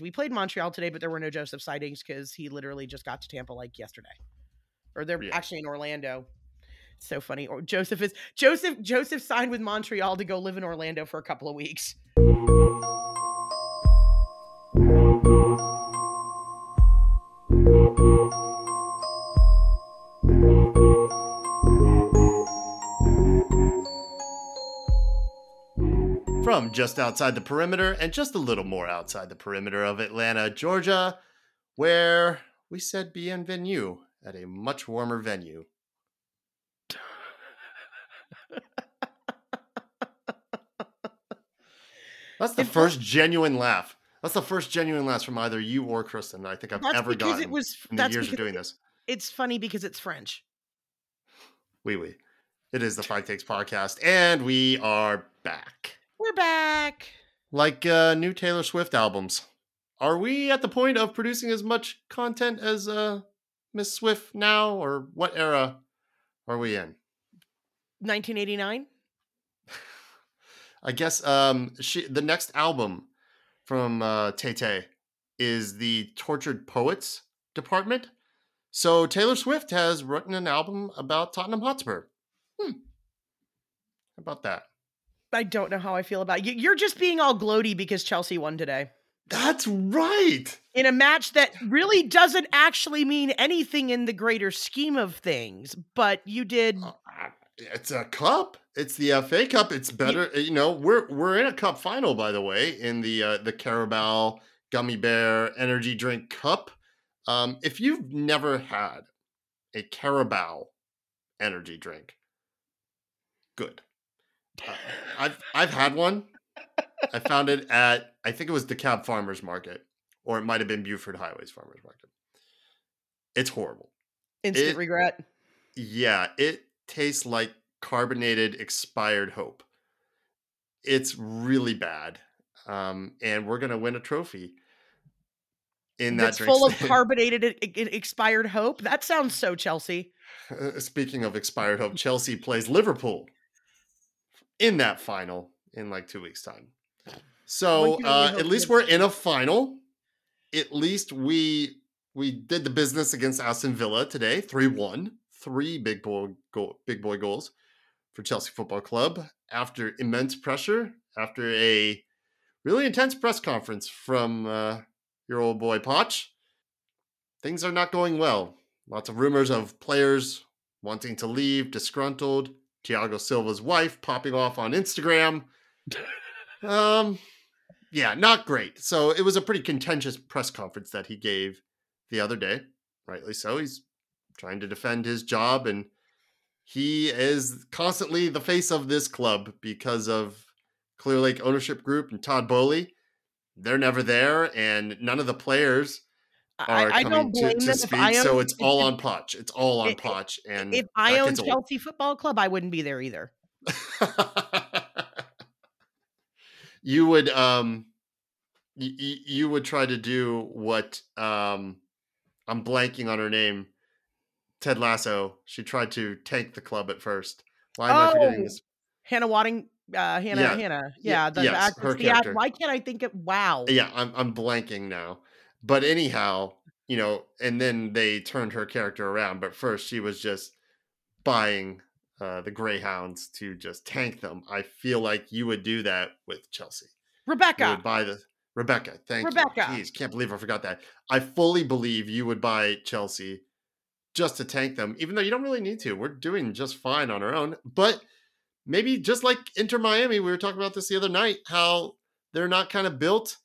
We played Montreal today, but there were no Josef sightings because he literally just got to Tampa like yesterday, or they're Yeah. actually in Orlando. So funny. Or Josef is Josef. Josef signed with Montreal to go live in Orlando for a couple of weeks. From just outside the perimeter and just a little more outside the perimeter of Atlanta, Georgia, where we said bienvenue at a much warmer venue. That's the first genuine laugh. That's the first genuine laugh from either you or Kristen that I think I've That's ever gotten it was. in the years of doing this. it's funny because it's French. Wee wee. It is the Five Takes podcast, and we are back. We're back. Like uh, new Taylor Swift albums. Are we at the point of producing as much content as uh, Miss Swift now, or what era are we in? 1989. I guess um, she the next album from uh, Tay Tay is the Tortured Poets Department. So Taylor Swift has written an album about Tottenham Hotspur. Hmm. How about that? I don't know how I feel about you. You're just being all gloaty because Chelsea won today That's right. in a match that really doesn't actually mean anything in the greater scheme of things. But you did. Uh, It's a cup. It's the FA Cup. It's better. You know, we're we're in a cup final, by the way, in the uh, the Carabao Gummy Bear Energy Drink Cup. Um, if you've never had a Carabao energy drink, good. Uh, I've I've had one. I found it at I think it was DeKalb Farmers Market, or it might have been Buford Highways Farmers Market. It's horrible. Instant it- regret. Yeah, it tastes like carbonated expired hope. It's really bad. Um, and we're gonna win a trophy in that That's drink. full of carbonated expired hope. That sounds so Chelsea. Uh, Speaking of expired hope, Chelsea plays Liverpool in that final in like two weeks' time. So One can only uh, at least we're in a final. At least we we did the business against Aston Villa today, three one, three big boy goal, big boy goals for Chelsea Football Club after immense pressure, after a really intense press conference from uh, your old boy Poch. Things are not going well. Lots of rumors of players wanting to leave, disgruntled. Thiago Silva's wife popping off on Instagram. Um, yeah, not great. So it was a pretty contentious press conference that he gave the other day. Rightly so. He's trying to defend his job, and he is constantly the face of this club because of Clearlake Ownership Group and Todd Boehly. They're never there, and none of the players are I coming don't to, blame to. If speak. So it's all on Poch. It's all on i- i- Poch. And If I owned gets old. Chelsea Football Club, I wouldn't be there either. you would um y- y- you would try to do what um I'm blanking on her name. Ted Lasso. She tried to tank the club at first. Why am I forgetting Oh, this? Hannah Wadding, uh, Hannah, Yeah. Hannah, Ye- yeah, the, the yes, actress, her character. why can't I think of? Wow, Yeah, I'm I'm blanking now. But anyhow, you know, and then they turned her character around. But first, she was just buying uh, the Greyhounds to just tank them. I feel like you would do that with Chelsea. Rebecca. You would buy the Rebecca. Thank Rebecca. you. Jeez, can't believe I forgot that. I fully believe you would buy Chelsea just to tank them, even though you don't really need to. We're doing just fine on our own. But maybe just like Inter Miami, we were talking about this the other night, how they're not kind of built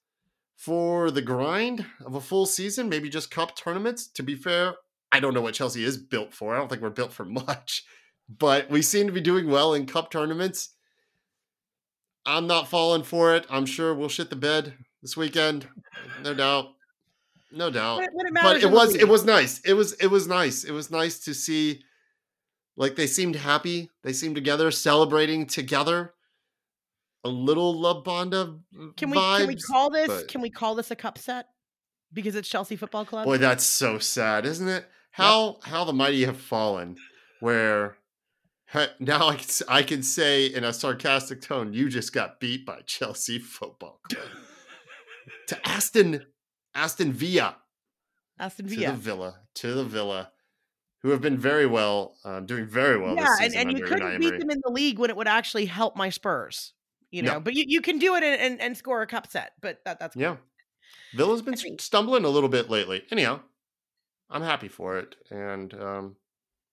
for the grind of a full season, maybe just cup tournaments. To be fair, I don't know what Chelsea is built for. I don't think we're built for much, but we seem to be doing well in cup tournaments. I'm not falling for it. I'm sure we'll shit the bed this weekend, no doubt, no doubt. When, when it But it was it was nice. It was it was nice. It was nice to see. Like they seemed happy. They seemed together, celebrating together. A little La Banda Can we can we call this? but- Can we call this a cup set? Because it's Chelsea Football Club. Boy, that's so sad, isn't it? How how the mighty have fallen. Where now I can, I can say in a sarcastic tone, you just got beat by Chelsea Football Club to Aston Aston Villa Aston Villa. to the Villa to the Villa, who have been very well, uh, doing very well yeah, and, and you couldn't beat them in the league when it would actually help my Spurs. You No. know, but you, you can do it and, and, and score a cup set. But that that's cool. Yeah, Villa's been think- stumbling a little bit lately. Anyhow, I'm happy for it, and um,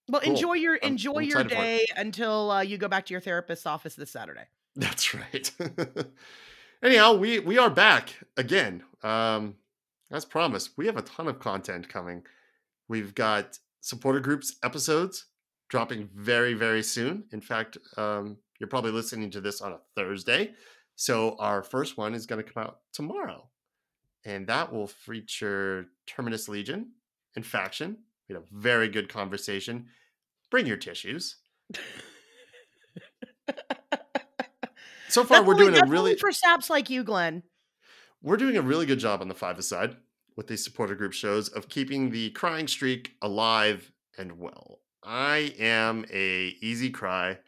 Well, Cool. enjoy your I'm- enjoy I'm your excited for it. day until uh, you go back to your therapist's office this Saturday. That's right. Anyhow, we we are back again. Um, as promised, we have a ton of content coming. We've got supporter groups episodes dropping very very soon. In fact, um, you're probably listening to this on a Thursday, so our first one is going to come out tomorrow, and that will feature Terminus Legion and Faction. We had a very good conversation. Bring your tissues. So far, That's we're doing a really for saps like you, Glenn. we're doing a really good job on the five aside with these supporter group shows of keeping the crying streak alive and well. I am a easy cry.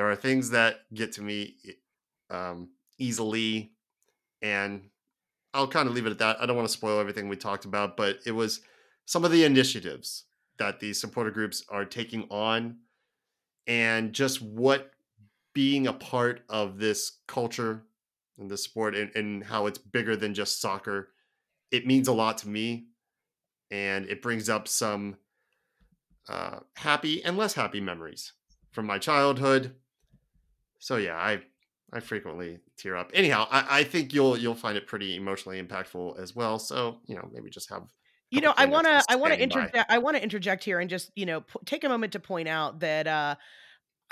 There are things that get to me um, easily, and I'll kind of leave it at that. I don't want to spoil everything we talked about, but it was some of the initiatives that these supporter groups are taking on, and just what being a part of this culture and this sport and, and how it's bigger than just soccer. It means a lot to me, and it brings up some uh, happy and less happy memories from my childhood. So yeah, I I frequently tear up. Anyhow, I, I think you'll you'll find it pretty emotionally impactful as well. So you know, maybe just have You know, I want to I want to interject I want to interject here and just, you know, p- take a moment to point out that uh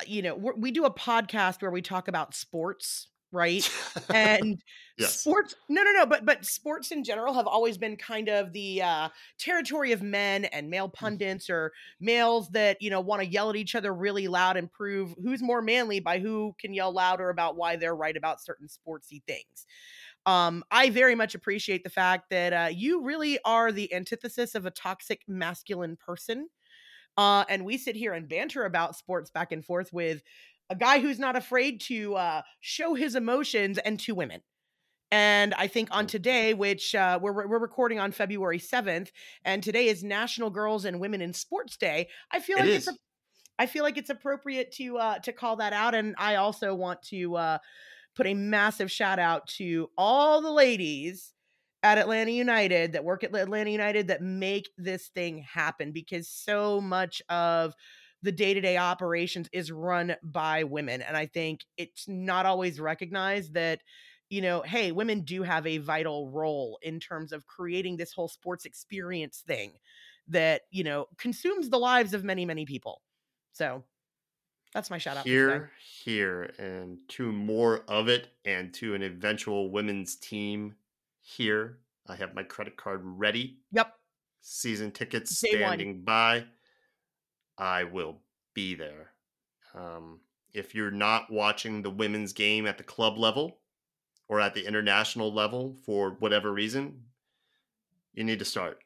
you know, we're, we do a podcast where we talk about sports, right? And yes, sports no no no but but sports in general have always been kind of the uh territory of men and male pundits or males that you know want to yell at each other really loud and prove who's more manly by who can yell louder about why they're right about certain sportsy things. Um i very much appreciate the fact that uh you really are the antithesis of a toxic masculine person uh and we sit here and banter about sports back and forth with a guy who's not afraid to uh show his emotions and two women and I think on today, which uh, we're we're recording on February seventh, and today is National Girls and Women in Sports Day. I feel It like is. it's a, I feel like it's appropriate to uh, to call that out, and I also want to uh, put a massive shout out to all the ladies at Atlanta United that work at Atlanta United that make this thing happen because so much of the day-to-day operations is run by women and I think it's not always recognized that you know, hey, women do have a vital role in terms of creating this whole sports experience thing that, you know, consumes the lives of many, many people. So that's my shout out. here, here, and to more of it, and to an eventual women's team here. I have my credit card ready. Yep. Season tickets Day one. standing by. I will be there. Um, if you're not watching the women's game at the club level or at the international level for whatever reason, you need to start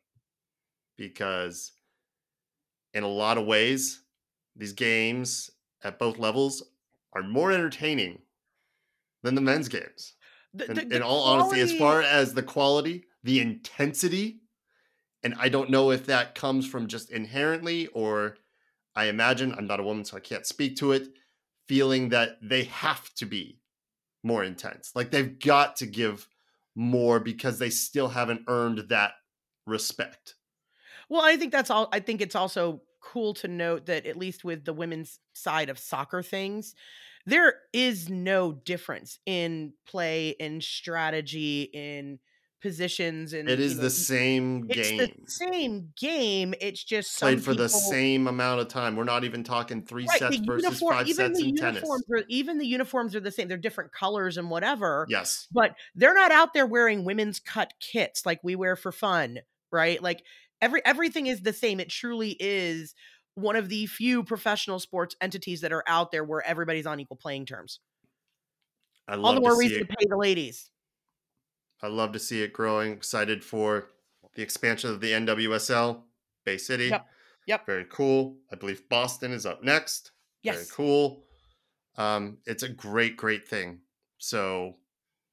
because, in a lot of ways, these games at both levels are more entertaining than the men's games. The- In, the- the in all honesty, as far as the quality, the intensity, and I don't know if that comes from just inherently or I imagine I'm not a woman, so I can't speak to it, feeling that they have to be more intense. Like they've got to give more because they still haven't earned that respect. Well, I think that's all. I think it's also cool to note that at least with the women's side of soccer things, there is no difference in play, in strategy, in positions, and It is you know, the same It's game. the same game. It's just Played for the same amount of time. We're not even talking three Right, sets versus uniform, five even sets the in tennis. uniforms are even the uniforms are the same. They're different colors and whatever. Yes. But they're not out there wearing women's cut kits like we wear for fun, right? Like every everything is the same. It truly is one of the few professional sports entities that are out there where everybody's on equal playing terms. I love All the more reason to pay the ladies. I love to see it growing. Excited for the expansion of the NWSL Bay City. Yep. Yep. Very cool. I believe Boston is up next. Yes. Very cool. Um, it's a great, great thing. So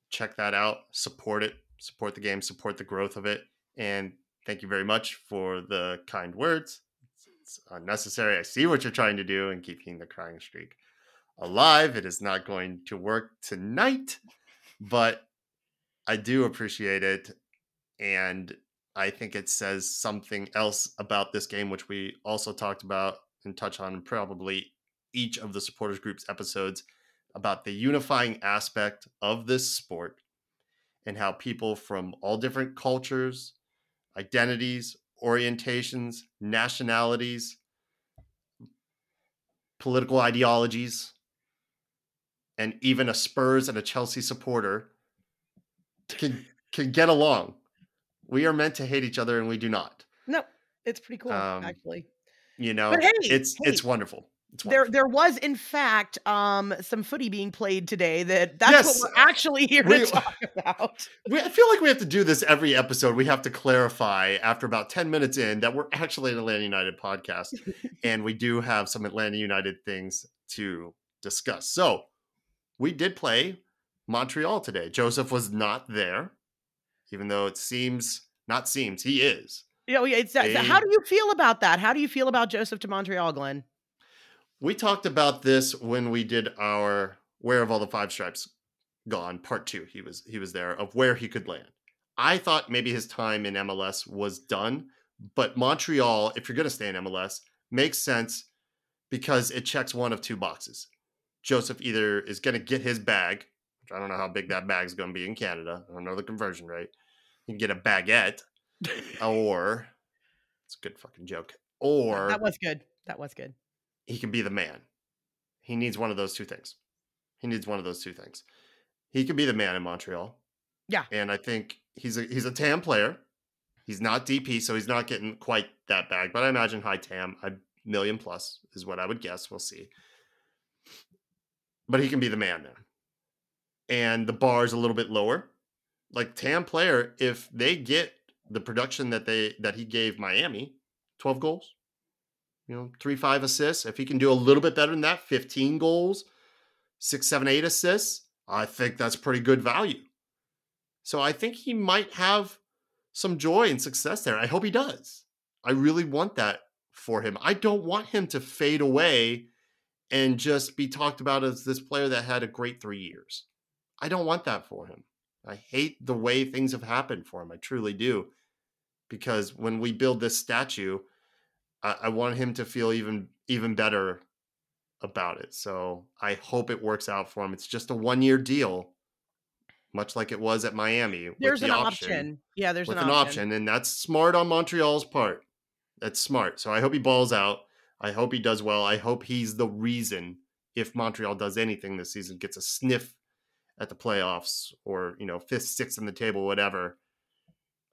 check that out. Support it. support the game, support the growth of it. And thank you very much for the kind words. It's unnecessary. I see what you're trying to do and keeping the crying streak alive. It is not going to work tonight, but I do appreciate it. And I think it says something else about this game, which we also talked about and touch on probably each of the supporters groups episodes about the unifying aspect of this sport and how people from all different cultures, identities, orientations, nationalities, political ideologies, and even a Spurs and a Chelsea supporter can can get along. We are meant to hate each other and we do not. No, it's pretty cool um, actually. You know, hey, it's hey, it's wonderful. There, there was in fact um, some footy being played today. That that's yes. what we're actually here we, to talk about. We, I feel like we have to do this every episode. We have to clarify after about ten minutes in that we're actually an Atlanta United podcast, and we do have some Atlanta United things to discuss. So we did play Montreal today. Josef was not there, even though it seems not seems he is. You know, it's, a, how do you feel about that? How do you feel about Josef to Montreal, Glenn? We talked about this when we did our Where Have All the Five Stripes Gone part two. He was he was there of where he could land. I thought maybe his time in MLS was done, but Montreal, if you're going to stay in MLS, makes sense because it checks one of two boxes. Josef either is going to get his bag, which I don't know how big that bag is going to be in Canada. I don't know the conversion rate. You can get a baguette, or it's a good fucking joke. Or that was good. That was good he can be the man. He needs one of those two things. He needs one of those two things. He can be the man in Montreal. Yeah. And I think he's a he's a TAM player. He's not DP, so he's not getting quite that bag. But I imagine high TAM, a million plus is what I would guess. We'll see. But he can be the man there. And the bar is a little bit lower. Like TAM player, if they get the production that they that he gave Miami, 12 goals, you know, three, five assists. If he can do a little bit better than that, 15 goals, six, seven, eight assists, I think that's pretty good value. So I think he might have some joy and success there. I hope he does. I really want that for him. I don't want him to fade away and just be talked about as this player that had a great three years. I don't want that for him. I hate the way things have happened for him. I truly do. Because when we build this statue, I, I want him to feel even even better about it. So I hope it works out for him. It's just a one year deal, much like it was at Miami. There's the an option. option. Yeah, there's an, an option. option, and that's smart on Montreal's part. That's smart. So I hope he balls out. I hope he does well. I hope he's the reason if Montreal does anything this season, gets a sniff at the playoffs or you know fifth, sixth in the table, whatever.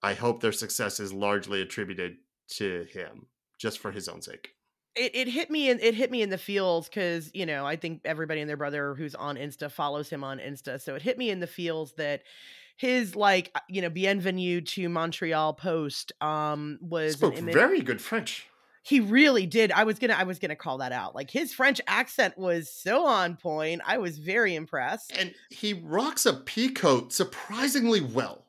I hope their success is largely attributed to him just for his own sake. It, it hit me in it hit me in the feels because you know I think everybody and their brother who's on Insta follows him on Insta, so it hit me in the feels that his like uh, you know bienvenue to Montreal post um was spoke very good French. He really did. I was gonna I was gonna call that out. Like his French accent was so on point. I was very impressed. And he rocks a pea coat surprisingly well.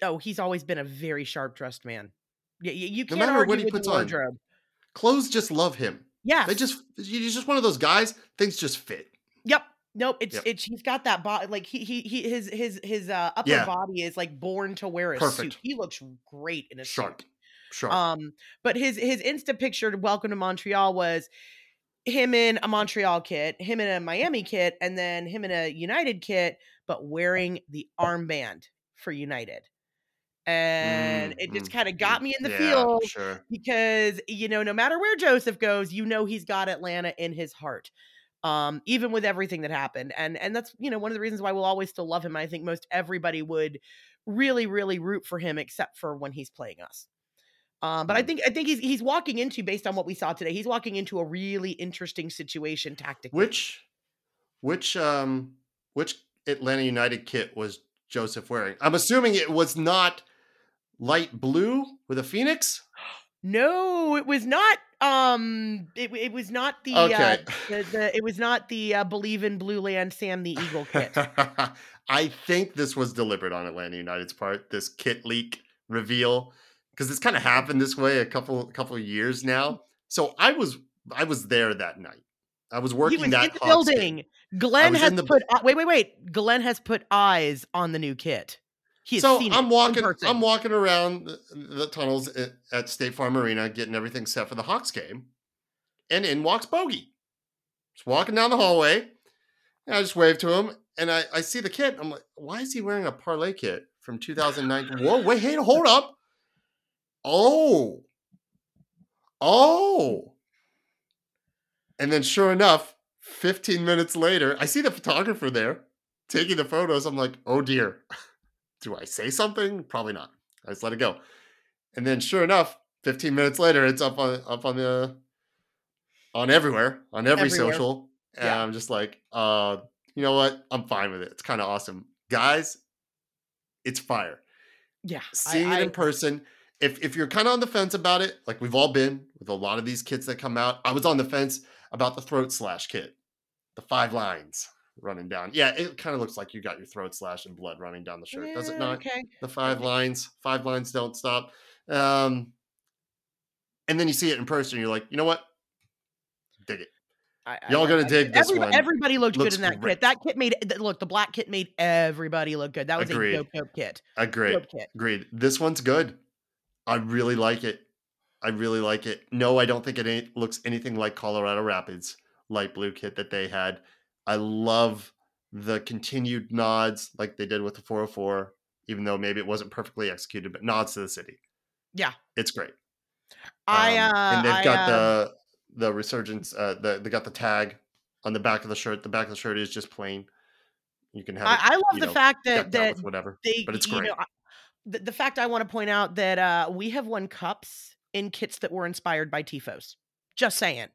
Oh, he's always been a very sharp dressed man. Yeah, you, you, can't no matter what he puts on clothes just love him. Yeah, they just he's just one of those guys. Things just fit. Yep. Nope. It's yep. it's he's got that body. Like he he he his his his uh, upper yeah. body is like born to wear a Perfect. suit. He looks great in a sharp. Suit. Sharp. Um, but his his Insta picture to Welcome to Montreal was him in a Montreal kit, him in a Miami kit, and then him in a United kit, but wearing the armband for United. And mm, it just mm, kind of got me in the yeah, field sure. because you know no matter where josef goes you know he's got atlanta in his heart um even with everything that happened. And and that's you know one of the reasons why we'll always still love him i think most everybody would really really root for him except for when he's playing us um, but I mm. think I think he's he's walking into based on what we saw today. He's walking into a really interesting situation tactically. Which, which um, which Atlanta United kit was Josef wearing? I'm assuming it was not light blue with a phoenix? No, it was not. Um, it, it was not the, Okay. uh, the, the it was not the uh, believe in Blue Land Sam the Eagle kit. I think this was deliberate on Atlanta United's part. This kit leak reveal, because it's kind of happened this way a couple couple of years now. So I was I was there that night. I was working was that in the Hawks game. building. Glenn has the- put wait wait wait. Glenn has put eyes on the new kit. He has So seen I'm in walking. I'm walking around the, the tunnels at, at State Farm Arena, getting everything set for the Hawks game, and in walks Bogey. Just walking down the hallway, and I just wave to him, and I, I see the kit. I'm like, why is he wearing a parlay kit from 2009? Whoa, wait, hey, hold up. Oh, oh, and then sure enough, 15 minutes later, I see the photographer there taking the photos. I'm like, oh dear do I say something? Probably not. I just let it go. And then sure enough, 15 minutes later, it's up on up on the on everywhere, on every Everywhere. social. And Yeah. I'm just like, uh, you know what? I'm fine with it. It's kind of awesome. Guys, it's fire. yeah, I- Seeing I- it in person. If if you're kind of on the fence about it, like we've all been with a lot of these kits that come out, I was on the fence about the throat slash kit. The five lines running down. Yeah, it kind of looks like you got your throat slash and blood running down the shirt, does it not? Okay. the five lines five lines don't stop um and then you see it in person you're like you know what dig it I, I- Y'all gonna I- dig this everybody, one. Everybody looked good in that great. kit. That kit made look. The black kit made everybody look good. That was Agreed. a dope, dope kit. agreed Dope kit. agreed this one's good i really like it i really like it no i don't think it ain't, looks anything like colorado rapids light blue kit that they had i love the continued nods like they did with the 404 even though maybe it wasn't perfectly executed but nods to the city Yeah. it's great I Um, uh, and they've I, got uh, the the resurgence. Uh, the they got the tag on the back of the shirt. The back of the shirt is just plain. You can have. it, I, I love the know, fact that that whatever. they, but it's you great. know, I- the, the fact I want to point out that uh, we have won cups in kits that were inspired by tifos. Just saying.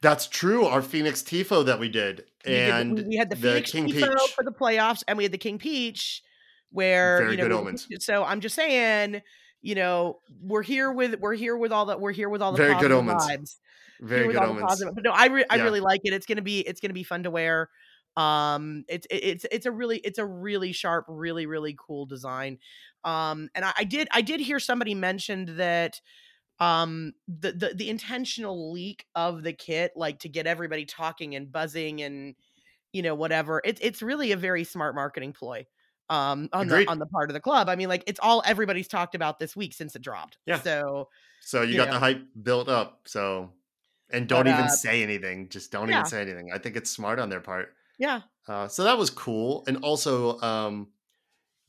That's true. Our Phoenix Tifo that we did, We, did and we, we had the Phoenix King tifo Peach. for the playoffs, and we had the King Peach, where Very you know. good we- omens. So I'm just saying, you know, we're here with we're here with all that we're here with all the Very good omens. vibes. Very good omens. positive- But no, I re- I Yeah. really like it. It's gonna be it's gonna be fun to wear. Um, it's it's it's a really it's a really sharp, really really cool design. Um, and I, I did I did hear somebody mentioned that um the, the the intentional leak of the kit like to get everybody talking and buzzing and you know whatever it's it's really a very smart marketing ploy um on Agreed. the on the part of the club i mean like it's all everybody's talked about this week since it dropped Yeah. so So you, you got know. the hype built up. So and don't But, even uh, say anything. Just don't yeah. even say anything. I think it's smart on their part. Yeah Uh, so that was cool. And also, um,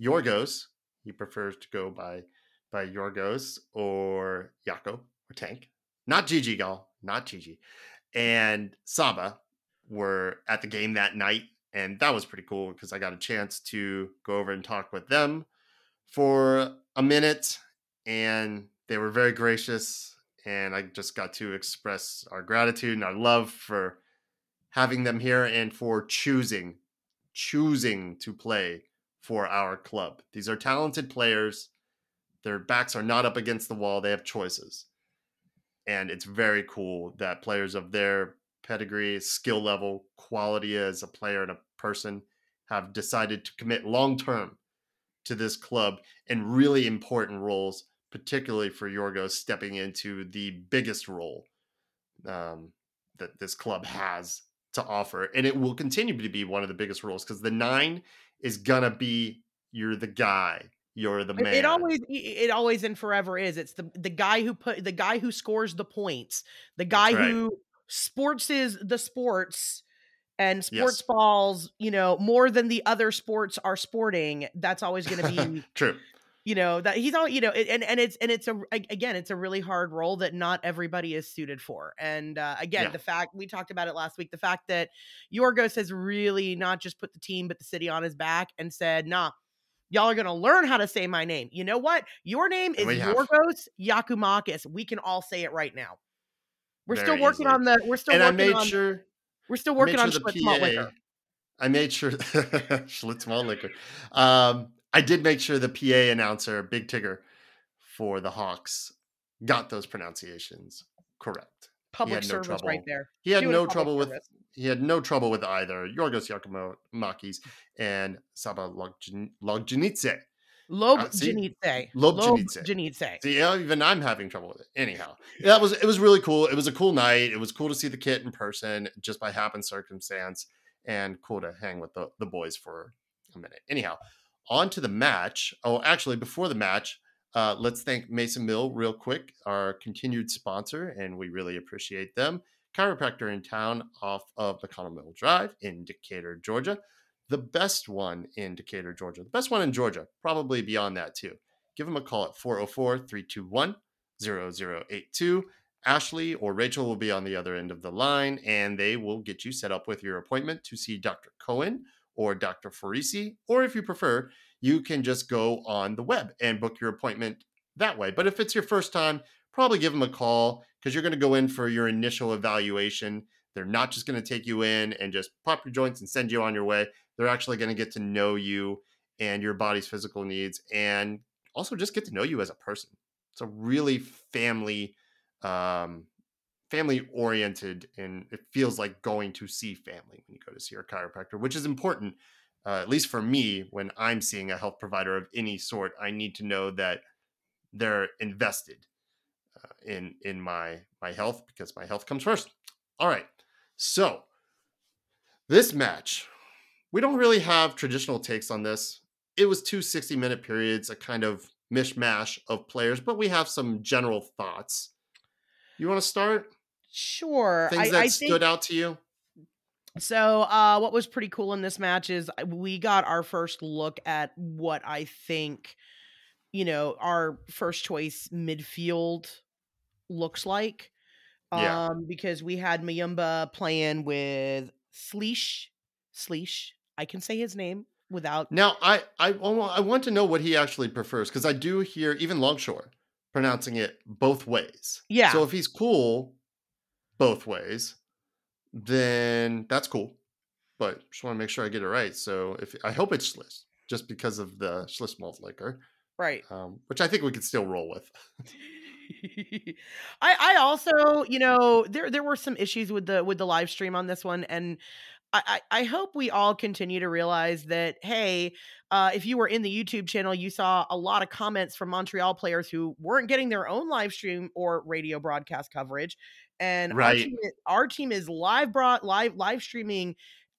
Yorgos, he prefers to go by by Yorgos or Yako or Tank. Not Gigi, y'all. Not Gigi. And Saba were at the game that night. And that was pretty cool because I got a chance to go over and talk with them for a minute. And they were very gracious. And I just got to express our gratitude and our love for having them here and for choosing choosing to play for our club. These are talented players. Their backs are not up against the wall. They have choices. And it's very cool that players of their pedigree, skill level, quality as a player and a person have decided to commit long term to this club in really important roles, particularly for Yorgos stepping into the biggest role um, that this club has to offer. And it will continue to be one of the biggest roles because the nine is to be you're the guy, you're the man. It always, it always and forever is. It's the the guy who put the guy who scores the points, the guy right. who sports is the sports and sports Yes. balls. You know more than the other sports are sporting. That's always going to be. True. You know that he's all you know and and it's and it's a again it's a really hard role that not everybody is suited for and uh, again Yeah. the fact we talked about it last week the fact that yorgos has really not just put the team but the city on his back and said nah y'all are gonna learn how to say my name you know what your name is And we have. yorgos giakoumakis we can all say it right now we're still working easily. on the we're still and I working made on sure we're still working on sure the liquor. I made sure Schlitz malt liquor. Um, I did make sure the PA announcer, Big Tigger, for the Hawks, got those pronunciations correct. Public no service trouble. right there. He had Doing no trouble with he had no trouble with either Yorgos Giakoumakis and Saba Login- Loginice. Lob Uh, see? Janitze. Lob Lob Janitze. Janitze. See, yeah, even I'm having trouble with it. Anyhow, that was it was really cool. It was a cool night. It was cool to see the kit in person just by happen circumstance, and cool to hang with the, the boys for a minute. Anyhow, on to the match. Oh, actually, before the match, uh, let's thank Mason Mill real quick, our continued sponsor, and we really appreciate them. Chiropractor in town off of McConnell Mill Drive in Decatur, Georgia. The best one in Decatur, Georgia. The best one in Georgia, probably beyond that too. Give them a call at 404 321 0082. Ashley or Rachel will be on the other end of the line and they will get you set up with your appointment to see Dr. Cohen or Dr. Farisi. Or if you prefer, you can just go on the web and book your appointment that way. But if it's your first time, probably give them a call because you're going to go in for your initial evaluation. They're not just going to take you in and just pop your joints and send you on your way. They're actually going to get to know you and your body's physical needs and also just get to know you as a person. It's a really family um family oriented and it feels like going to see family when you go to see your chiropractor, which is important uh, at least for me when I'm seeing a health provider of any sort. I need to know that they're invested uh, in in my my health because my health comes first. All right. So, this match, we don't really have traditional takes on this. It was two 60 minute periods, a kind of mishmash of players, but we have some general thoughts. You want to start? Sure. Things I, that I stood think out to you? so. Uh, what was pretty cool in this match is we got our first look at what I think, you know, our first choice midfield looks like. Yeah. Um, because we had Muyumba playing with Sleesh. Sleesh. I can say his name without Now, I I, I want to know what he actually prefers because I do hear even Longshore pronouncing it both ways. Yeah. So if he's cool both ways, then that's cool. But just want to make sure I get it right. So if I hope it's Schliss, just because of the Schliss malt liquor, right. um, which I think we could still roll with. I I also, you know, there there were some issues with the with the live stream on this one and I, I I hope we all continue to realize that hey, uh, if you were in the YouTube channel, you saw a lot of comments from Montreal players who weren't getting their own live stream or radio broadcast coverage, and our team, our team is live brought live live streaming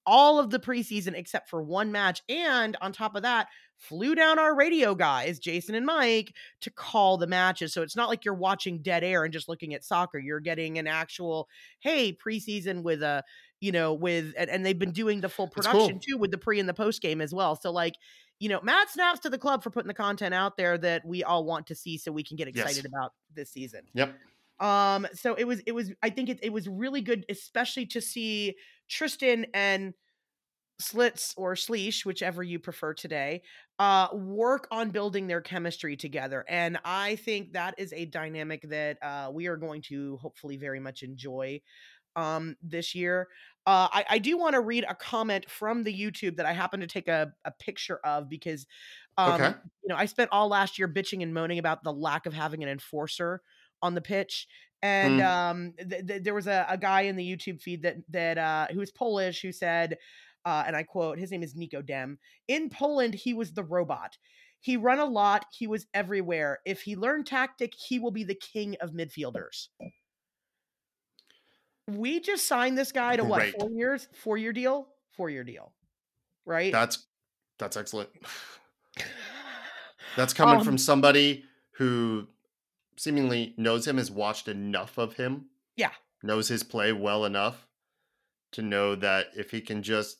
all of the preseason except for one match, and on top of that, flew down our radio guys, Jason and Mike, to call the matches. So it's not like you're watching dead air and just looking at soccer. You're getting an actual, hey, preseason with a, you know, with, and, and they've been doing the full production cool. too with the pre and the post game as well. So, like, you know, Matt snaps to the club for putting the content out there that we all want to see so we can get Yes. excited about this season. Yep. Um, so it was, it was, I think it, it was really good, especially to see Tristan and Slits or Sleesh, whichever you prefer today, uh, work on building their chemistry together. And I think that is a dynamic that uh, we are going to hopefully very much enjoy um, this year. Uh, I, I do want to read a comment from the YouTube that I happen to take a, a picture of because, um, Okay. you know, I spent all last year bitching and moaning about the lack of having an enforcer on the pitch. And Mm. um, th- th- there was a, a guy in the YouTube feed that that uh, who was Polish who said, uh, and I quote, his name is Nico Dem. In Poland, he was the robot. He run a lot. He was everywhere. If he learned tactic, he will be the king of midfielders. We just signed this guy to what? Four years? Four year deal? Four year deal. Right? That's that's excellent. That's coming Um, from somebody who seemingly knows him, has watched enough of him, Yeah. knows his play well enough to know that if he can just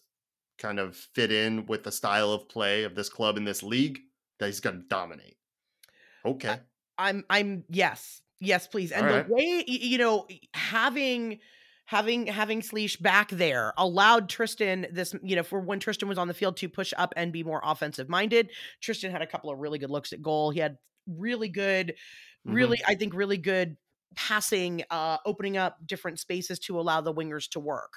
kind of fit in with the style of play of this club in this league, that he's going to dominate. Okay. I'm I'm yes. Yes, please. And All the right. way you know having having having Sleesh back there allowed Tristan this you know for when Tristan was on the field to push up and be more offensive minded. Tristan had a couple of really good looks at goal. He had really good really I think really good passing uh opening up different spaces to allow the wingers to work.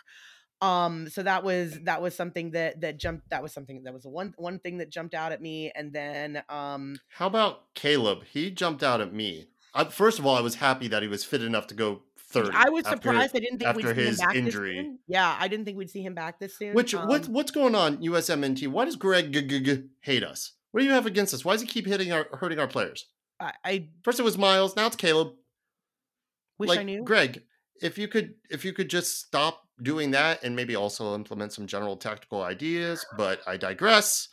Um so that was that was something that that jumped that was something that was one one thing that jumped out at me and then um How about Caleb? He jumped out at me. I, first of all, I was happy that he was fit enough to go third. I was after- surprised. I didn't think we'd after see his him back injury. This soon. Yeah, I didn't think we'd see him back this soon. Which Um, what's what's going on USMNT? Why does Greg g- g- g- hate us? What do you have against us? Why does he keep hitting our hurting our players? I, I First it was Miles, now it's Caleb. wish like I knew. Greg, if you could if you could just stop doing that and maybe also implement some general tactical ideas, but I digress.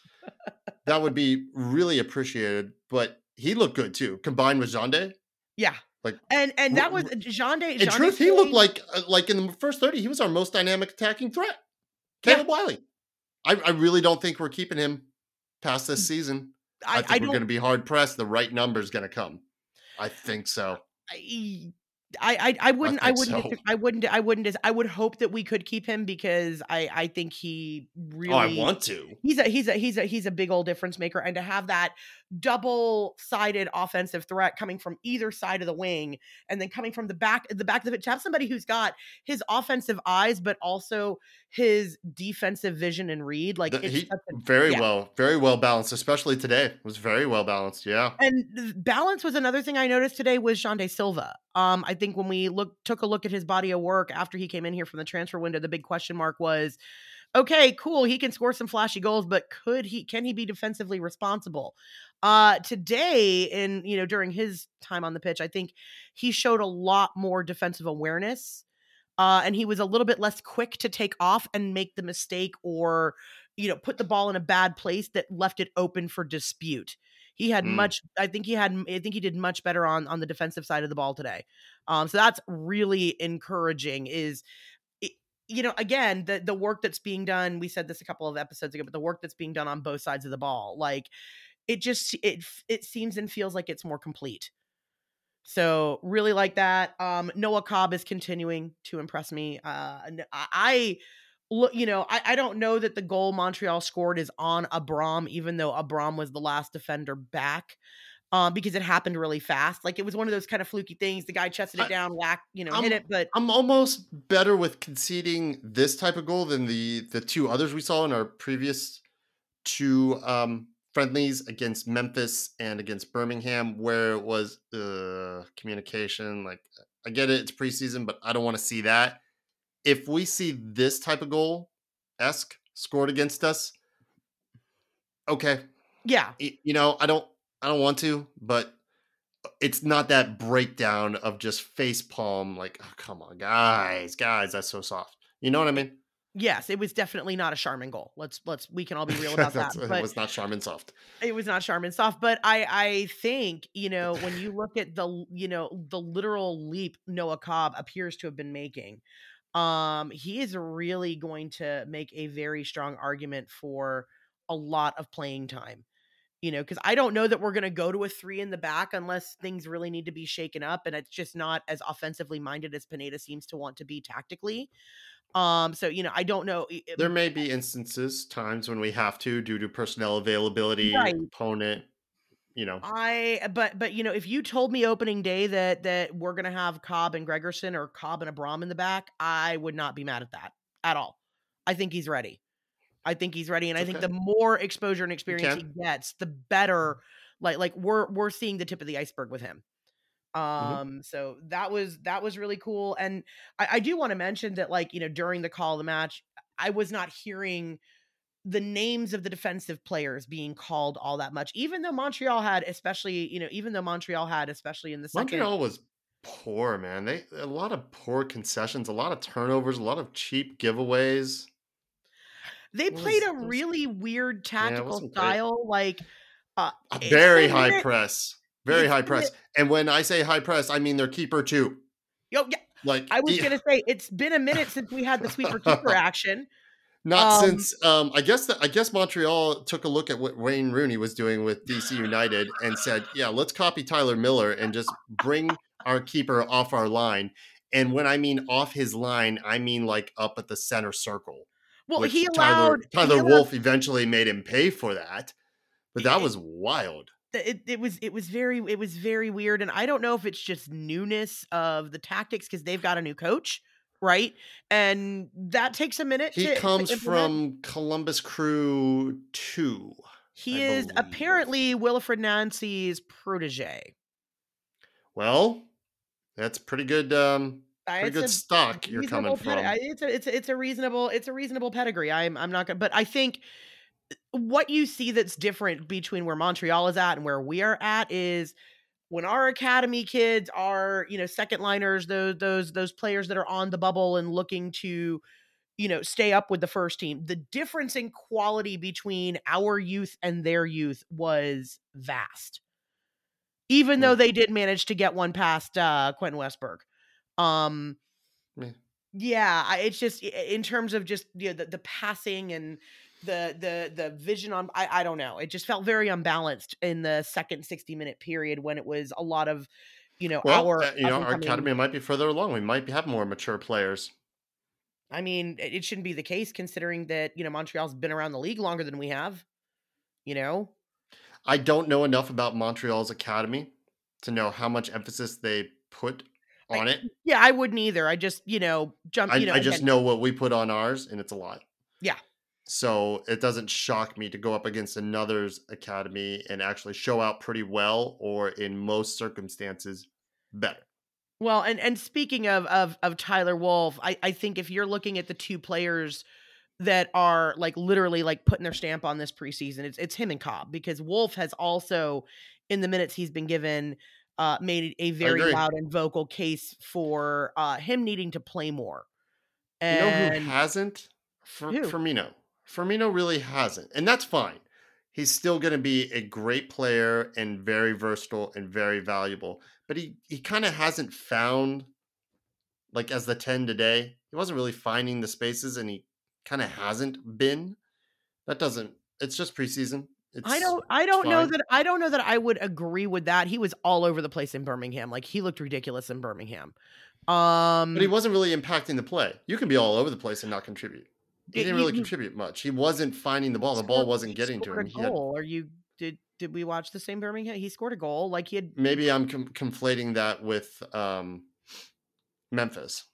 that would be really appreciated. But he looked good too, combined with Xande. Yeah, Like, and and that was Jean Day. In truth, he looked like uh, like in the first 30, he was our most dynamic attacking threat. Yeah. Caleb Wiley. I, I really don't think we're keeping him past this season. I, I, think I we're going to be hard pressed. The right number is going to come. I think so. I, I, I- I wouldn't, I, think wouldn't, so. I wouldn't, I wouldn't, I would hope that we could keep him because I, I think he really, Oh, I want to. he's a, he's a, he's a, he's a big old difference maker, and to have that double-sided offensive threat coming from either side of the wing, and then coming from the back, the back of it, to have somebody who's got his offensive eyes, but also his defensive vision and read, like The- it's he a very yeah. well, very well balanced, especially today. It was very well balanced. Yeah. And balance was another thing I noticed today was Xande Silva. Um, I think when we look took a look at his body of work after he came in here from the transfer window, the big question mark was, okay, cool, he can score some flashy goals, but could he can he be defensively responsible? Uh today in you know during his time on the pitch, I think he showed a lot more defensive awareness. Uh, and he was a little bit less quick to take off and make the mistake or you know put the ball in a bad place that left it open for dispute he had Mm. much i think he had i think he did much better on on the defensive side of the ball today. Um so that's really encouraging is you know again the the work that's being done we said this a couple of episodes ago but the work that's being done on both sides of the ball like it just it it seems and feels like it's more complete. So really like that. Um noah cobb is continuing to impress me uh I look you know I, I don't know that the goal montreal scored is on abram even though abram was the last defender back um because it happened really fast like it was one of those kind of fluky things the guy chested it down whack you know I'm- hit it but I'm almost better with conceding this type of goal than the the two others we saw in our previous two um, friendlies against Memphis and against Birmingham, where it was uh, communication. Like, I get it, it's preseason, but I don't want to see that. If we see this type of goal esque scored against us, okay, yeah you know, I don't, I don't want to, but uh, it's not that breakdown of just face palm. Like, oh, come on, guys, guys, that's so soft. You know what I mean? yes it was definitely not a charmin goal let's let's we can all be real about that but it was not Charmin soft. it was not Charmin soft, but I I think you know when you look at the you know the literal leap Noah Cobb appears to have been making, um, he is really going to make a very strong argument for a lot of playing time. You know, because I don't know that we're going to go to a three in the back unless things really need to be shaken up, and it's just not as offensively minded as Pineda seems to want to be tactically. Um, so you know, I don't know. There may be instances, times when we have to due to personnel availability, Right. opponent. You know, I but but you know if you told me opening day that that we're gonna have Cobb and Gregersen or Cobb and Abram in the back, I would not be mad at that at all. I think he's ready. I think he's ready, and I think the more exposure and experience he gets, the better. Like like we're we're seeing the tip of the iceberg with him. Mm-hmm. Um, so that was that was really cool, and I, I do want to mention that like you know during the call of the match, I was not hearing the names of the defensive players being called all that much, even though Montreal had, especially, you know, even though Montreal had, especially in the second. Montreal was poor, man. They a lot of poor concessions, a lot of turnovers, a lot of cheap giveaways. They It played was- a it was- really weird tactical great. style, like uh, A very high minute- press, very high press. And when I say high press, I mean their keeper too. Yo, yeah, Like I was he- gonna say it's been a minute since we had the sweeper keeper action. Not Um, since um, I guess the, I guess Montreal took a look at what Wayne Rooney was doing with DC United and said, "Yeah, let's copy Tyler Miller and just bring our keeper off our line." And when I mean off his line, I mean like up at the center circle. Well, he allowed Tyler he allowed- Wolf eventually made him pay for that, but that It- was wild. It, it was it was very it was very weird, and I don't know if it's just newness of the tactics because they've got a new coach, right? And that takes a minute. He to, to comes implement. from Columbus Crew Two. He I is believe. apparently Wilfried Nancy's protege. Well, that's pretty good. Um, pretty it's good stock you're coming from. pedi- it's a it's a, it's a reasonable it's a reasonable pedigree. I'm I'm not gonna, but I think what you see that's different between where Montreal is at and where we are at is when our academy kids are you know second liners those those those players that are on the bubble and looking to you know stay up with the first team the difference in quality between our youth and their youth was vast even Hmm. though they did manage to get one past uh quentin westberg um Yeah. yeah I, it's just in terms of just you know, the, the passing and the the the vision on I, I don't know it just felt very unbalanced in the second 60 minute period when it was a lot of you know Well, our uh, you know, our academy might be further along. We might have more mature players. I mean, it it shouldn't be the case considering that, you know, Montreal's been around the league longer than we have. You know? I don't know enough about Montreal's academy to know how much emphasis they put I- on it. Yeah, I wouldn't either. I just, you know, jump, I, you know, I just again, know what we put on ours, and it's a lot. Yeah. So it doesn't shock me to go up against another's academy and actually show out pretty well, or in most circumstances, better. Well, and and speaking of of of Tyler Wolff, I I think if you're looking at the two players that are like literally like putting their stamp on this preseason, it's it's him and Cobb because Wolff has also in the minutes he's been given uh made a very loud and vocal case for uh him needing to play more. You know And who hasn't? For, Who? Firmino. Firmino really hasn't, and that's fine. He's still going to be a great player and very versatile and very valuable. But he he kind of hasn't found, like as the ten today, he wasn't really finding the spaces, and he kind of hasn't been. That doesn't. It's just preseason. It's, I don't I don't know that I don't know that I would agree with that. He was all over the place in Birmingham. Like he looked ridiculous in Birmingham. Um But he wasn't really impacting the play. You can be all over the place and not contribute. He didn't really you- contribute much. He wasn't finding the ball. The ball wasn't getting to him. He had goal. Are you did did we watch the same Birmingham? He scored a goal. Like he had maybe I'm com- conflating that with um, Memphis.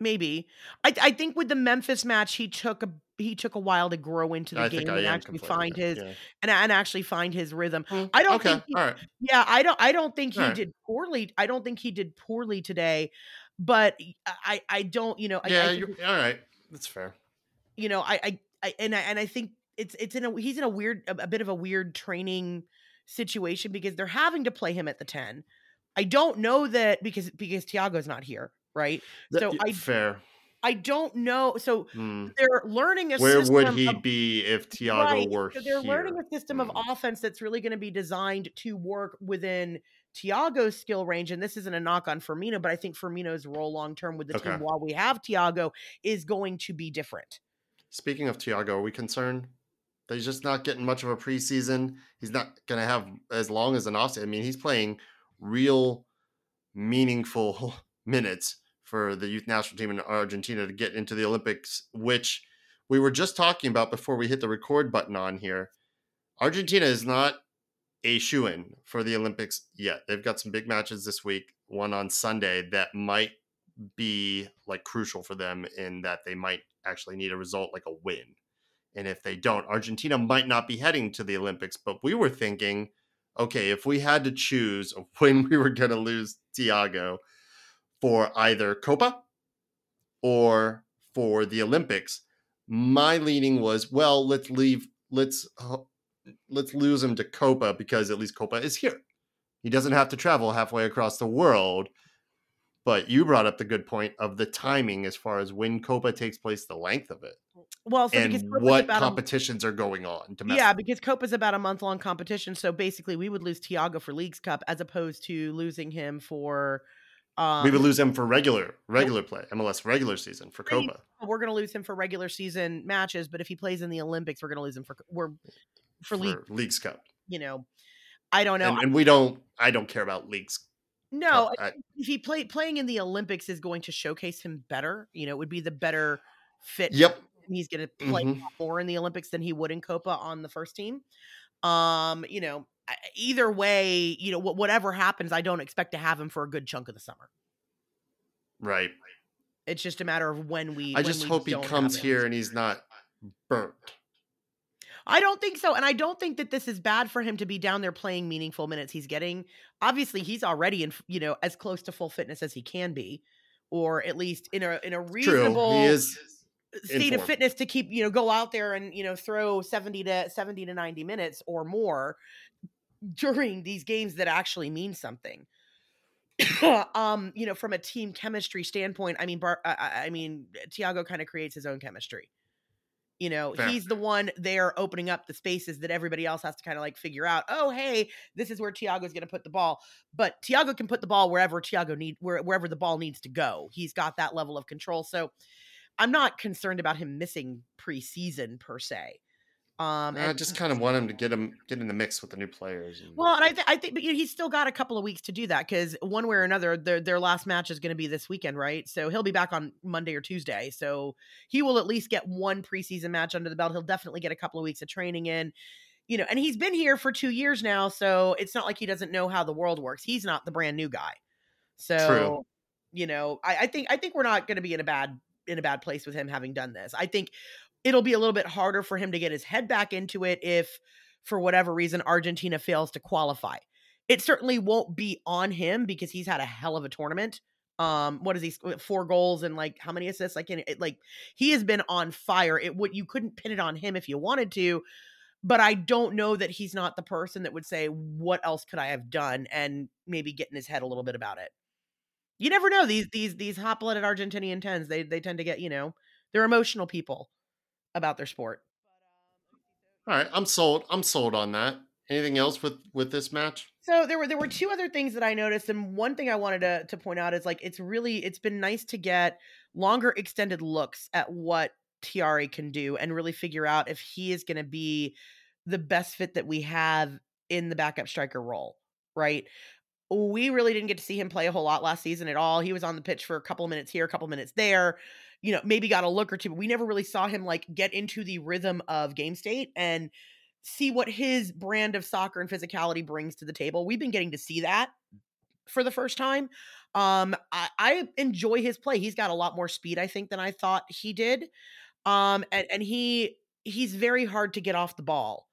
maybe. I I think with the Memphis match, he took a he took a while to grow into the I game and actually find his yeah. and and actually find his rhythm. Hmm, I don't okay, think he- all right. Yeah, I don't I don't think he Alright. did poorly. I don't think he did poorly today, but I I don't, you know, I, I yeah, think all right. That's fair. You know, I, I, I, and I, and I think it's, it's in a, he's in a weird, a, a bit of a weird training situation because they're having to play him at the 10. I don't know that because, because Thiago's not here. Right. So I fair. I don't know. So Hmm. they're learning a system. Where would he of- be if Thiago Right, were so they're learning a system of Mm. offense that's really going to be designed to work within Thiago's skill range. And this isn't a knock on Firmino, but I think Firmino's role long term with the team while we have Thiago is going to be different. Speaking of Thiago, are we concerned that he's just not getting much of a preseason? He's not going to have as long as an offseason. I mean, he's playing real meaningful minutes for the youth national team in Argentina to get into the Olympics, which we were just talking about before we hit the record button on here. Argentina is not a shoe in for the Olympics yet. They've got some big matches this week, one on Sunday that might be like crucial for them in that they might actually need a result like a win. And if they don't, Argentina might not be heading to the Olympics. But we were thinking, okay, if we had to choose when we were going to lose Thiago for either Copa or for the Olympics, my leaning was, well, let's leave, let's ho- let's lose him to Copa because at least Copa is here. He doesn't have to travel halfway across the world. But you brought up the good point of the timing as far as when Copa takes place, the length of it, Well, so and what about a- competitions are going on. Domestic. Yeah, because Copa is about a month long competition. So basically, we would lose Thiago for Leagues Cup as opposed to losing him for. Um, we would lose him for regular regular play, MLS regular season for Copa. We're going to lose him for regular season matches, but if he plays in the Olympics, we're going to lose him for we're for, league. Leagues Cup. You know, I don't know. And, and we don't. I don't care about Leagues. No, I- he play playing in the Olympics is going to showcase him better. You know, it would be the better fit. yep. he's going to play Mhm. more in the Olympics than he would in Copa on the first team. Um, you know, either way, you know, wh- whatever happens, I don't expect to have him for a good chunk of the summer. Right. It's just a matter of when we. I when just we hope he comes here and he's not burnt. I don't think so. And I don't think that this is bad for him to be down there playing meaningful minutes. He's getting, obviously, he's already in, you know, as close to full fitness as he can be, or at least in a, in a reasonable True. He is state of fitness to keep, you know, go out there and, you know, throw 70 to 70 to 90 minutes or more during these games that actually mean something. um, you know, from a team chemistry standpoint, I mean, Bar- I, I I mean, Thiago kind of creates his own chemistry. You know, Fair. he's the one there opening up the spaces that everybody else has to kind of like figure out. Oh, hey, this is where Thiago's going to put the ball. But Thiago can put the ball wherever Thiago need where, wherever the ball needs to go. He's got that level of control. So I'm not concerned about him missing preseason per se. Um, and, I just kind of want him to get him get in the mix with the new players. and- well, and I, th- I think, but you know, he's still got a couple of weeks to do that because one way or another, their their last match is going to be this weekend, right? So he'll be back on Monday or Tuesday. So he will at least get one preseason match under the belt. He'll definitely get a couple of weeks of training in, you know. And he's been here for two years now, so it's not like he doesn't know how the world works. He's not the brand new guy. So, you know, I, I think I think we're not going to be in a bad in a bad place with him having done this. I think it'll be a little bit harder for him to get his head back into it if for whatever reason Argentina fails to qualify. It certainly won't be on him because he's had a hell of a tournament. Um, what is he? Four goals and like how many assists? Like, it, like he has been on fire. It would you couldn't pin it on him if you wanted to, but I don't know that he's not the person that would say, "What else could I have done?" and maybe get in his head a little bit about it. You never know these these these hot blooded Argentinian tens. They they tend to get you know they're emotional people about their sport. All right, I'm sold. I'm sold on that. Anything else with with this match? So there were there were two other things that I noticed, and one thing I wanted to to point out is like it's really it's been nice to get longer extended looks at what Thiaré can do and really figure out if he is going to be the best fit that we have in the backup striker role, right? We really didn't get to see him play a whole lot last season at all. He was on the pitch for a couple of minutes here, a couple of minutes there. You know, maybe got a look or two, but we never really saw him like get into the rhythm of game state and see what his brand of soccer and physicality brings to the table. We've been getting to see that for the first time. Um, I, I enjoy his play. He's got a lot more speed, I think, than I thought he did. Um, and, and he he's very hard to get off the ball.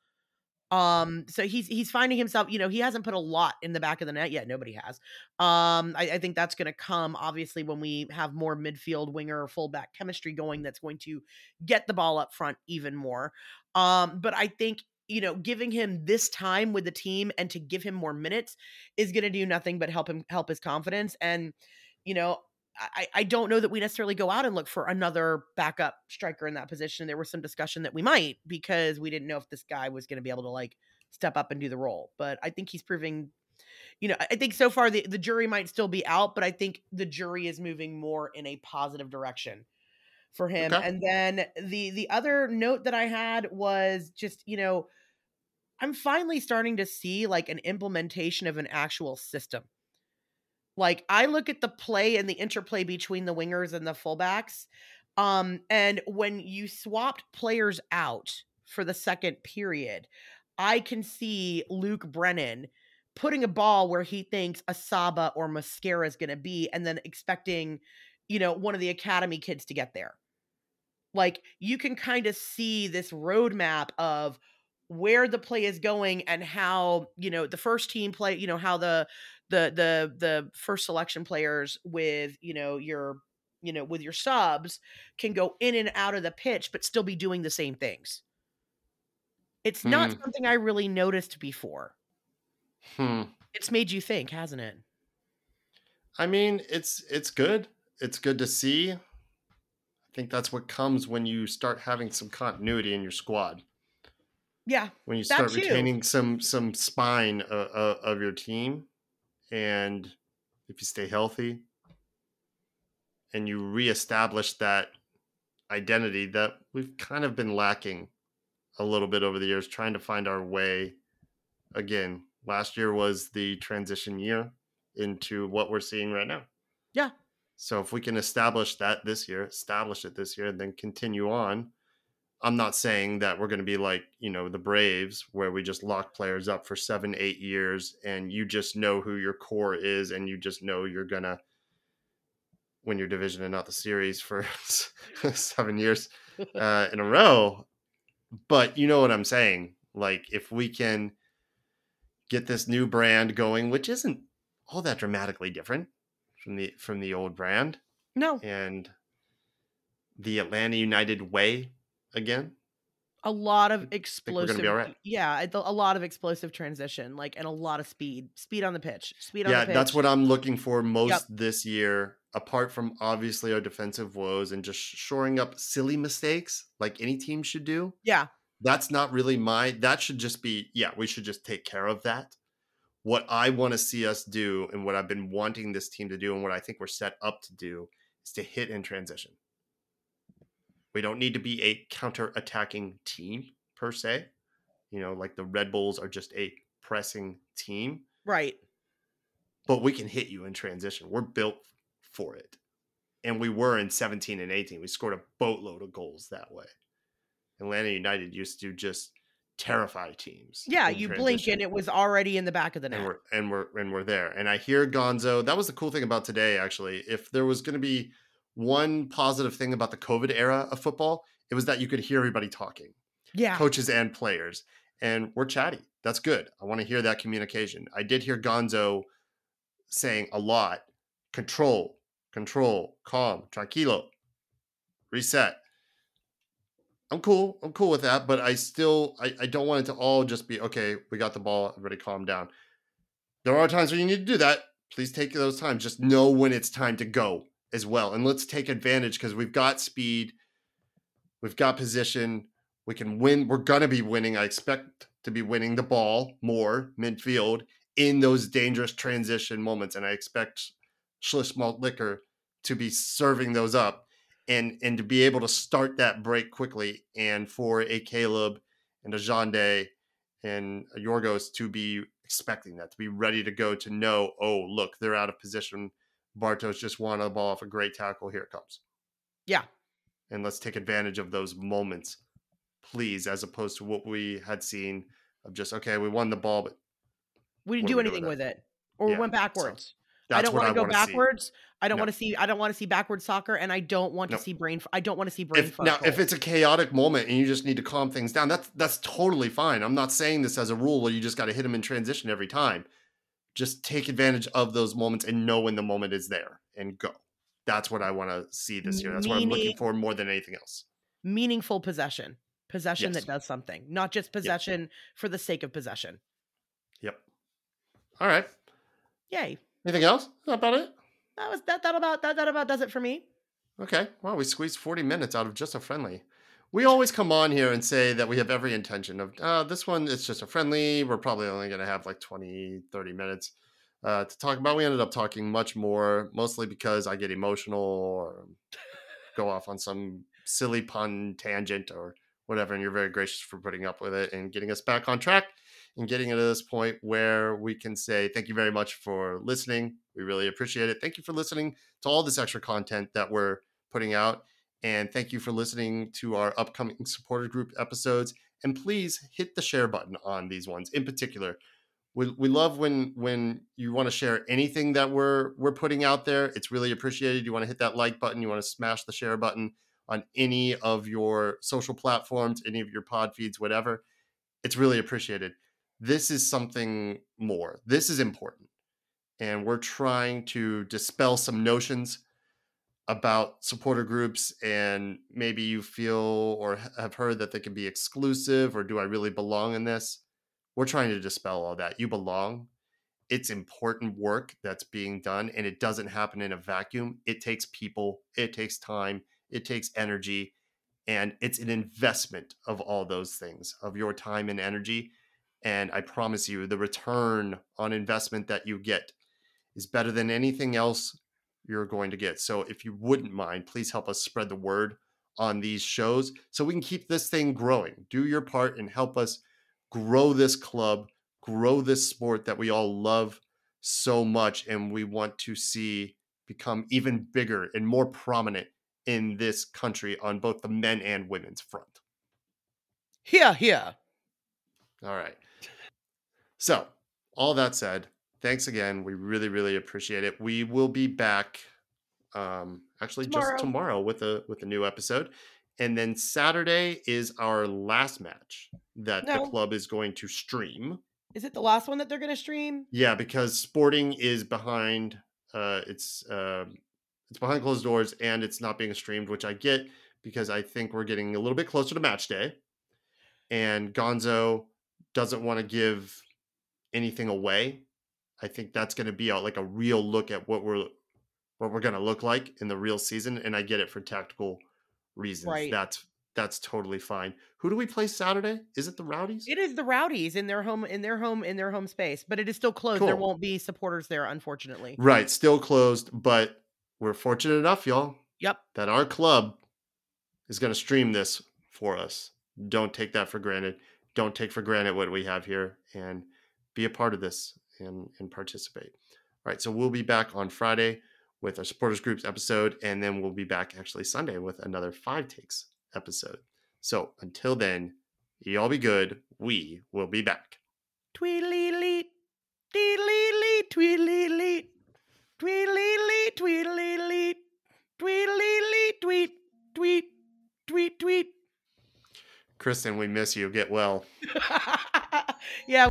Um, so he's he's finding himself, you know, he hasn't put a lot in the back of the net yet. Nobody has. Um, I, I think that's gonna come obviously when we have more midfield winger or fullback chemistry going, that's going to get the ball up front even more. Um, but I think you know, giving him this time with the team and to give him more minutes is going to do nothing but help him help his confidence. And you know, I, I don't know that we necessarily go out and look for another backup striker in that position. There was some discussion that we might because we didn't know if this guy was going to be able to like step up and do the role. But I think he's proving, you know, I think so far the, the jury might still be out, but I think the jury is moving more in a positive direction for him. Okay. And then the the other note that I had was just, you know, I'm finally starting to see like an implementation of an actual system. Like I look at the play and the interplay between the wingers and the fullbacks. Um, and when you swapped players out for the second period, I can see Luke Brennan putting a ball where he thinks Asaba or Mascara is going to be, and then expecting, you know, one of the academy kids to get there. Like you can kind of see this roadmap of where the play is going and how you know the first team play you know how the the the the first selection players with you know your you know with your subs can go in and out of the pitch but still be doing the same things it's not Hmm. something i really noticed before Hmm. it's made you think hasn't it I mean, it's it's good. It's good to see. I think that's what comes when you start having some continuity in your squad. yeah When you start retaining some some spine uh, uh, of your team, and if you stay healthy, and you reestablish that identity that we've kind of been lacking a little bit over the years, trying to find our way again. Last year was the transition year into what we're seeing right now. Yeah. So if we can establish that this year, establish it this year, and then continue on. I'm not saying that we're going to be like, you know, the Braves, where we just lock players up for seven, eight years and you just know who your core is and you just know you're going to win your division and not the series for seven years uh, in a row. but you know what I'm saying. Like if we can get this new brand going, which isn't all that dramatically different from the from the old brand, No, and the Atlanta United way again. a lot of we're gonna be explosive. all right. Yeah, a lot of explosive transition, like and a lot of speed, speed on the pitch, speed on Yeah, the pitch. that's what I'm looking for most this year. Apart from obviously our defensive woes and just shoring up silly mistakes like any team should do. Yeah, that's not really my that should just be yeah we should just take care of that what i want to see us do and what i've been wanting this team to do and what i think we're set up to do is to hit in transition we don't need to be a counter attacking team per se you know like the red bulls are just a pressing team right. but we can hit you in transition we're built for it and we were in 17 and 18 we scored a boatload of goals that way Atlanta United used to just terrify teams. Yeah, you blink and it was already in the back of the and net. we're and we're and we're there. And I hear Gonzo. That was the cool thing about today, actually. If there was going to be one positive thing about the COVID era of football, it was that you could hear everybody talking, Yeah, coaches and players, and we're chatty. That's good. I want to hear that communication. I did hear Gonzo saying a lot: control, control, calm, tranquilo, reset. I'm cool. I'm cool with that, but I still I, I don't want it to all just be okay, we got the ball, everybody calm down. There are times when you need to do that. Please take those times. Just know when it's time to go as well. And let's take advantage because we've got speed, we've got position, we can win. We're gonna be winning. I expect to be winning the ball more midfield in those dangerous transition moments. And I expect Schliss Malt Liquor to be serving those up and and to be able to start that break quickly and for a Caleb and a Xande and a Yorgos to be expecting that to be ready to go to know oh look they're out of position Bartosz just won a ball off a great tackle here it comes Yeah. and let's take advantage of those moments please as opposed to what we had seen of just okay we won the ball but we didn't do anything with it, or Yeah, we went backwards. I that's don't want to go wanna see. backwards. I don't No. want to see. I don't want to see backwards soccer, and I don't want No. to see brain. I don't want to see brain. if now if it's a chaotic moment and you just need to calm things down that's that's totally fine i'm not saying this as a rule where you just got to hit them in transition every time just take advantage of those moments and know when the moment is there and go that's what i want to see this year that's what i'm looking for more than anything else meaningful possession, possession Yes. that does something, not just possession for the sake of possession. yep all right Yay! anything else Is that about it That was that. That about that. That about does it for me. okay well we squeezed 40 minutes out of just a friendly we always come on here and say that we have every intention of uh, this one it's just a friendly we're probably only going to have like 20 30 minutes uh, to talk about. We ended up talking much more mostly because i get emotional or go off on some silly pun tangent or whatever and you're very gracious for putting up with it and getting us back on track and getting it to this point where we can say thank you very much for listening. We really appreciate it. Thank you for listening to all this extra content that we're putting out and thank you for listening to our upcoming supporter group episodes and please hit the share button on these ones in particular. We, we love when when you want to share anything that we're we're putting out there. It's really appreciated. You want to hit that like button you want to smash the share button on any of your social platforms any of your pod feeds whatever. It's really appreciated. This is something more. This is important and we're trying to dispel some notions about supporter groups and maybe you feel or have heard that they can be exclusive or do I really belong in this? We're trying to dispel all that. You belong. It's important work that's being done and it doesn't happen in a vacuum. It takes people, it takes time, it takes energy, and it's an investment of all those things, of your time and energy. And I promise you, the return on investment that you get is better than anything else you're going to get. So if you wouldn't mind, please help us spread the word on these shows so we can keep this thing growing. Do your part and help us grow this club, grow this sport that we all love so much and we want to see become even bigger and more prominent in this country on both the men and women's front. Here, here. All right. So, all that said, thanks again. We really, really appreciate it. We will be back um actually Tomorrow. just tomorrow with a with a new episode. And then Saturday is our last match that No. the club is going to stream. Is it the last one that they're going to stream? Yeah, because Sporting is behind. Uh, it's uh, it's behind closed doors and it's not being streamed, which I get because I think we're getting a little bit closer to match day, and Gonzo doesn't want to give anything away. I think that's going to be a, like a real look at what we're what we're going to look like in the real season, and I get it for tactical reasons. Right. That's that's totally fine. Who do we play Saturday? Is it the Rowdies? It is the Rowdies in their home in their home in their home space, but it is still closed. There won't be supporters there, unfortunately. Right, still closed, but we're fortunate enough, y'all, Yep. that our club is going to stream this for us. Don't take that for granted. Don't take for granted what we have here and be a part of this and, and participate. All right, so we'll be back on Friday with our supporters groups episode, and then we'll be back actually Sunday with another five takes episode. So until then, y'all be good. We will be back. Tweedly leet, deedly leet, tweedly tweedly leet, tweedly leet, tweedly leet, tweet, tweet, tweet, tweet. Kristen, we miss you. Get well. yeah.